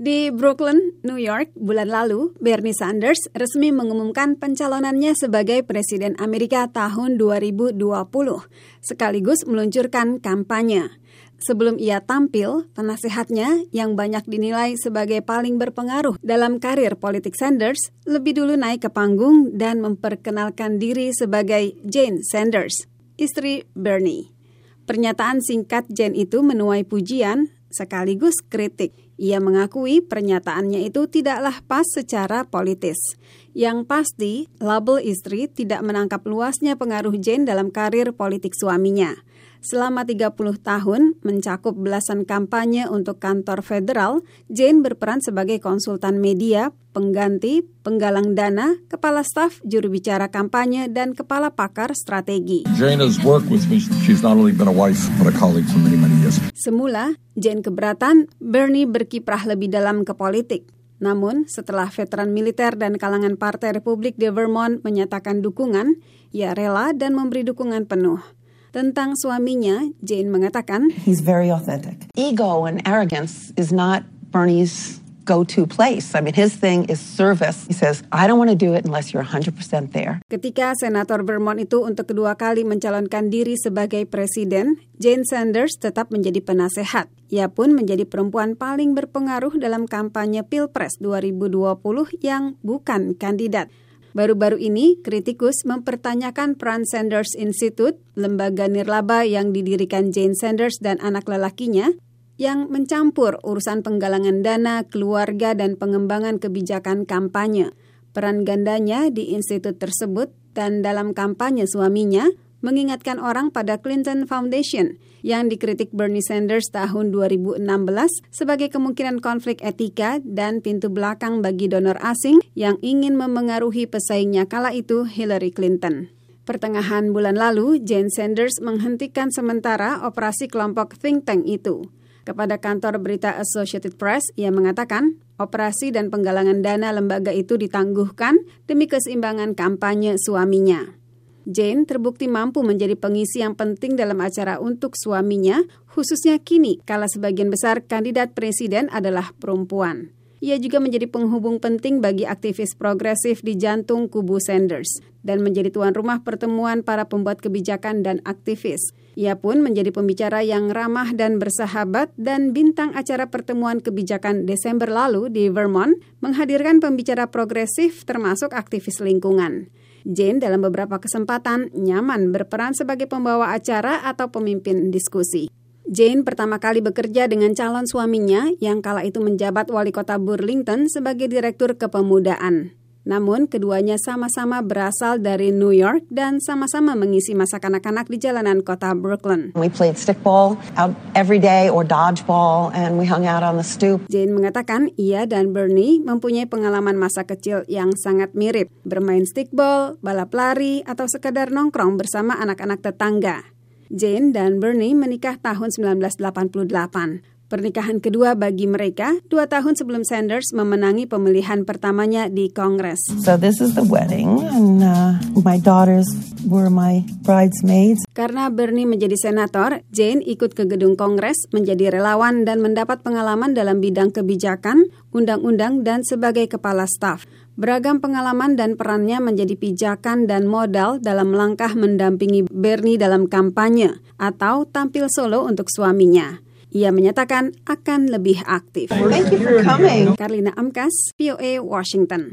Di Brooklyn, New York, bulan lalu, Bernie Sanders resmi mengumumkan pencalonannya sebagai Presiden Amerika tahun 2020, sekaligus meluncurkan kampanye. Sebelum ia tampil, penasehatnya yang banyak dinilai sebagai paling berpengaruh dalam karir politik Sanders lebih dulu naik ke panggung dan memperkenalkan diri sebagai Jane Sanders, istri Bernie. Pernyataan singkat Jane itu menuai pujian sekaligus kritik. Ia mengakui pernyataannya itu tidaklah pas secara politis. Yang pasti, label istri tidak menangkap luasnya pengaruh Jane dalam karir politik suaminya. Selama 30 tahun, mencakup belasan kampanye untuk kantor federal, Jane berperan sebagai konsultan media, pengganti, penggalang dana, kepala staf, juru bicara kampanye, dan kepala pakar strategi. Jane has worked with me. She's not only been a wife, but a colleague for many, many years. Semula, Jane keberatan Bernie berkiprah lebih dalam ke politik. Namun, setelah veteran militer dan kalangan Partai Republik di Vermont menyatakan dukungan, ia rela dan memberi dukungan penuh. Tentang suaminya, Jane mengatakan, He's very authentic. Ego and arrogance is not Bernie's go-to place. I mean, his thing is service. He says, I don't want to do it unless you're 100% there. Ketika Senator Vermont itu untuk kedua kali mencalonkan diri sebagai presiden, Jane Sanders tetap menjadi penasehat. Ia pun menjadi perempuan paling berpengaruh dalam kampanye Pilpres 2020 yang bukan kandidat. Baru-baru ini, kritikus mempertanyakan peran Sanders Institute, lembaga nirlaba yang didirikan Jane Sanders dan anak lelakinya, yang mencampur urusan penggalangan dana, keluarga, dan pengembangan kebijakan kampanye. Peran gandanya di institut tersebut dan dalam kampanye suaminya mengingatkan orang pada Clinton Foundation yang dikritik Bernie Sanders tahun 2016 sebagai kemungkinan konflik etika dan pintu belakang bagi donor asing yang ingin memengaruhi pesaingnya kala itu Hillary Clinton. Pertengahan bulan lalu, Jane Sanders menghentikan sementara operasi kelompok think tank itu. Kepada kantor berita Associated Press, ia mengatakan operasi dan penggalangan dana lembaga itu ditangguhkan demi keseimbangan kampanye suaminya. Jane terbukti mampu menjadi pengisi yang penting dalam acara untuk suaminya, khususnya kini kala sebagian besar kandidat presiden adalah perempuan. Ia juga menjadi penghubung penting bagi aktivis progresif di jantung kubu Sanders dan menjadi tuan rumah pertemuan para pembuat kebijakan dan aktivis. Ia pun menjadi pembicara yang ramah dan bersahabat dan bintang acara pertemuan kebijakan Desember lalu di Vermont menghadirkan pembicara progresif termasuk aktivis lingkungan. Jane dalam beberapa kesempatan nyaman berperan sebagai pembawa acara atau pemimpin diskusi. Jane pertama kali bekerja dengan calon suaminya yang kala itu menjabat wali kota Burlington sebagai direktur kepemudaan. Namun, keduanya sama-sama berasal dari New York dan sama-sama mengisi masa kanak-kanak di jalanan kota Brooklyn. We played stickball out every day or dodgeball and we hung out on the stoop. Jane mengatakan ia dan Bernie mempunyai pengalaman masa kecil yang sangat mirip, bermain stickball, balap lari, atau sekadar nongkrong bersama anak-anak tetangga. Jane dan Bernie menikah tahun 1988. Pernikahan kedua bagi mereka dua tahun sebelum Sanders memenangi pemilihan pertamanya di Kongres. So this is the wedding and uh, my daughters were my bridesmaids. Karena Bernie menjadi senator, Jane ikut ke gedung Kongres menjadi relawan dan mendapat pengalaman dalam bidang kebijakan, undang-undang, dan sebagai kepala staf. Beragam pengalaman dan perannya menjadi pijakan dan modal dalam langkah mendampingi Bernie dalam kampanye atau tampil solo untuk suaminya. Ia menyatakan akan lebih aktif. Thank you for coming. Karlina Amkas, VOA Washington.